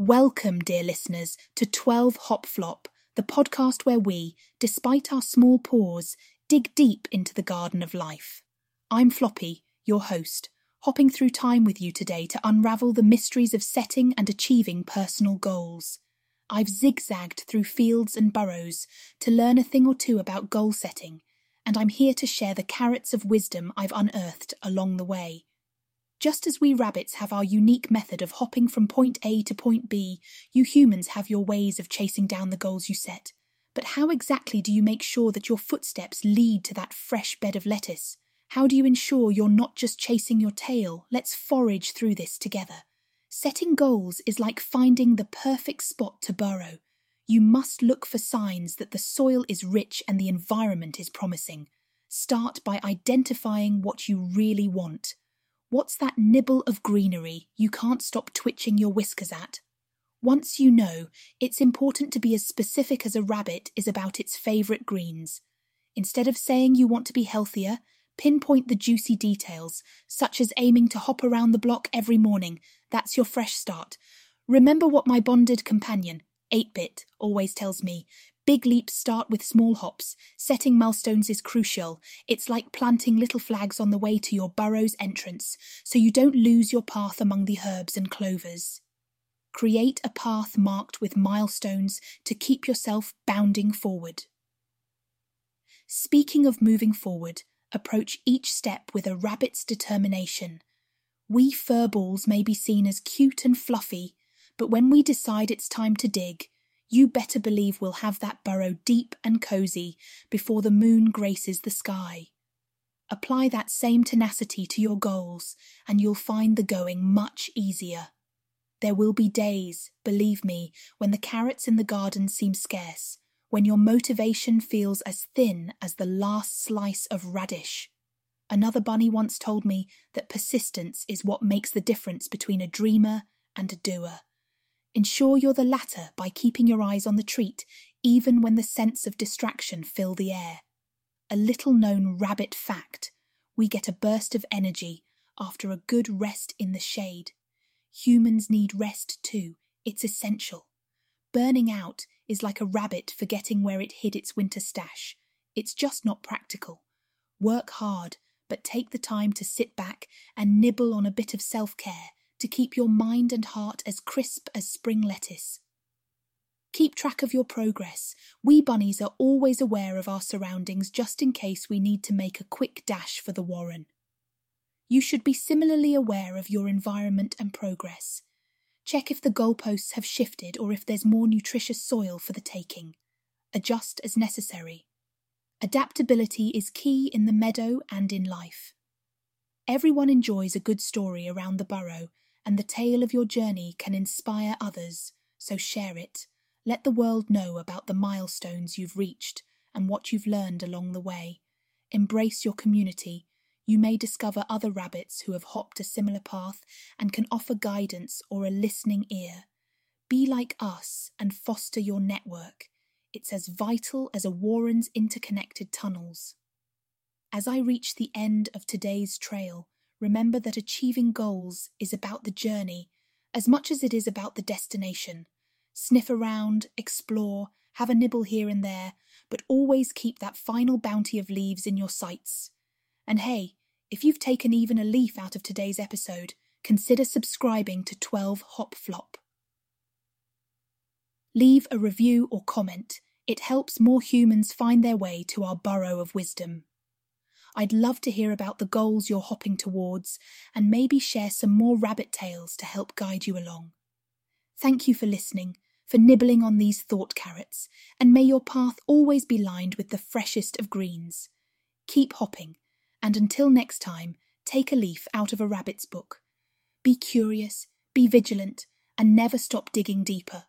Welcome, dear listeners, to 12 Hop Flop, the podcast where we, despite our small paws, dig deep into the garden of life. I'm Floppy, your host, hopping through time with you today to unravel the mysteries of setting and achieving personal goals. I've zigzagged through fields and burrows to learn a thing or two about goal setting, and I'm here to share the carrots of wisdom I've unearthed along the way. Just as we rabbits have our unique method of hopping from point A to point B, you humans have your ways of chasing down the goals you set. But how exactly do you make sure that your footsteps lead to that fresh bed of lettuce? How do you ensure you're not just chasing your tail? Let's forage through this together. Setting goals is like finding the perfect spot to burrow. You must look for signs that the soil is rich and the environment is promising. Start by identifying what you really want. What's that nibble of greenery you can't stop twitching your whiskers at? Once you know, it's important to be as specific as a rabbit is about its favourite greens. Instead of saying you want to be healthier, pinpoint the juicy details, such as aiming to hop around the block every morning. That's your fresh start. Remember what my bonded companion, 8 Bit, always tells me Big leaps start with small hops. Setting milestones is crucial. It's like planting little flags on the way to your burrow's entrance, so you don't lose your path among the herbs and clovers. Create a path marked with milestones to keep yourself bounding forward. Speaking of moving forward, approach each step with a rabbit's determination. We furballs may be seen as cute and fluffy, but when we decide it's time to dig, you better believe we'll have that burrow deep and cosy before the moon graces the sky. Apply that same tenacity to your goals, and you'll find the going much easier. There will be days, believe me, when the carrots in the garden seem scarce, when your motivation feels as thin as the last slice of radish. Another bunny once told me that persistence is what makes the difference between a dreamer and a doer. Ensure you're the latter by keeping your eyes on the treat, even when the sense of distraction fill the air. A little known rabbit fact we get a burst of energy after a good rest in the shade. Humans need rest too, it's essential. Burning out is like a rabbit forgetting where it hid its winter stash. It's just not practical. Work hard, but take the time to sit back and nibble on a bit of self care to keep your mind and heart as crisp as spring lettuce. Keep track of your progress. We bunnies are always aware of our surroundings just in case we need to make a quick dash for the warren. You should be similarly aware of your environment and progress. Check if the goalposts have shifted or if there's more nutritious soil for the taking. Adjust as necessary. Adaptability is key in the meadow and in life. Everyone enjoys a good story around the burrow, and the tale of your journey can inspire others, so share it. Let the world know about the milestones you've reached and what you've learned along the way. Embrace your community. You may discover other rabbits who have hopped a similar path and can offer guidance or a listening ear. Be like us and foster your network. It's as vital as a warren's interconnected tunnels. As I reach the end of today's trail, remember that achieving goals is about the journey as much as it is about the destination. Sniff around, explore, have a nibble here and there, but always keep that final bounty of leaves in your sights. And hey, if you've taken even a leaf out of today's episode, consider subscribing to 12 Hop Flop. Leave a review or comment. It helps more humans find their way to our burrow of wisdom. I'd love to hear about the goals you're hopping towards and maybe share some more rabbit tales to help guide you along. Thank you for listening, for nibbling on these thought carrots, and may your path always be lined with the freshest of greens. Keep hopping, and until next time, take a leaf out of a rabbit's book. Be curious, be vigilant, and never stop digging deeper.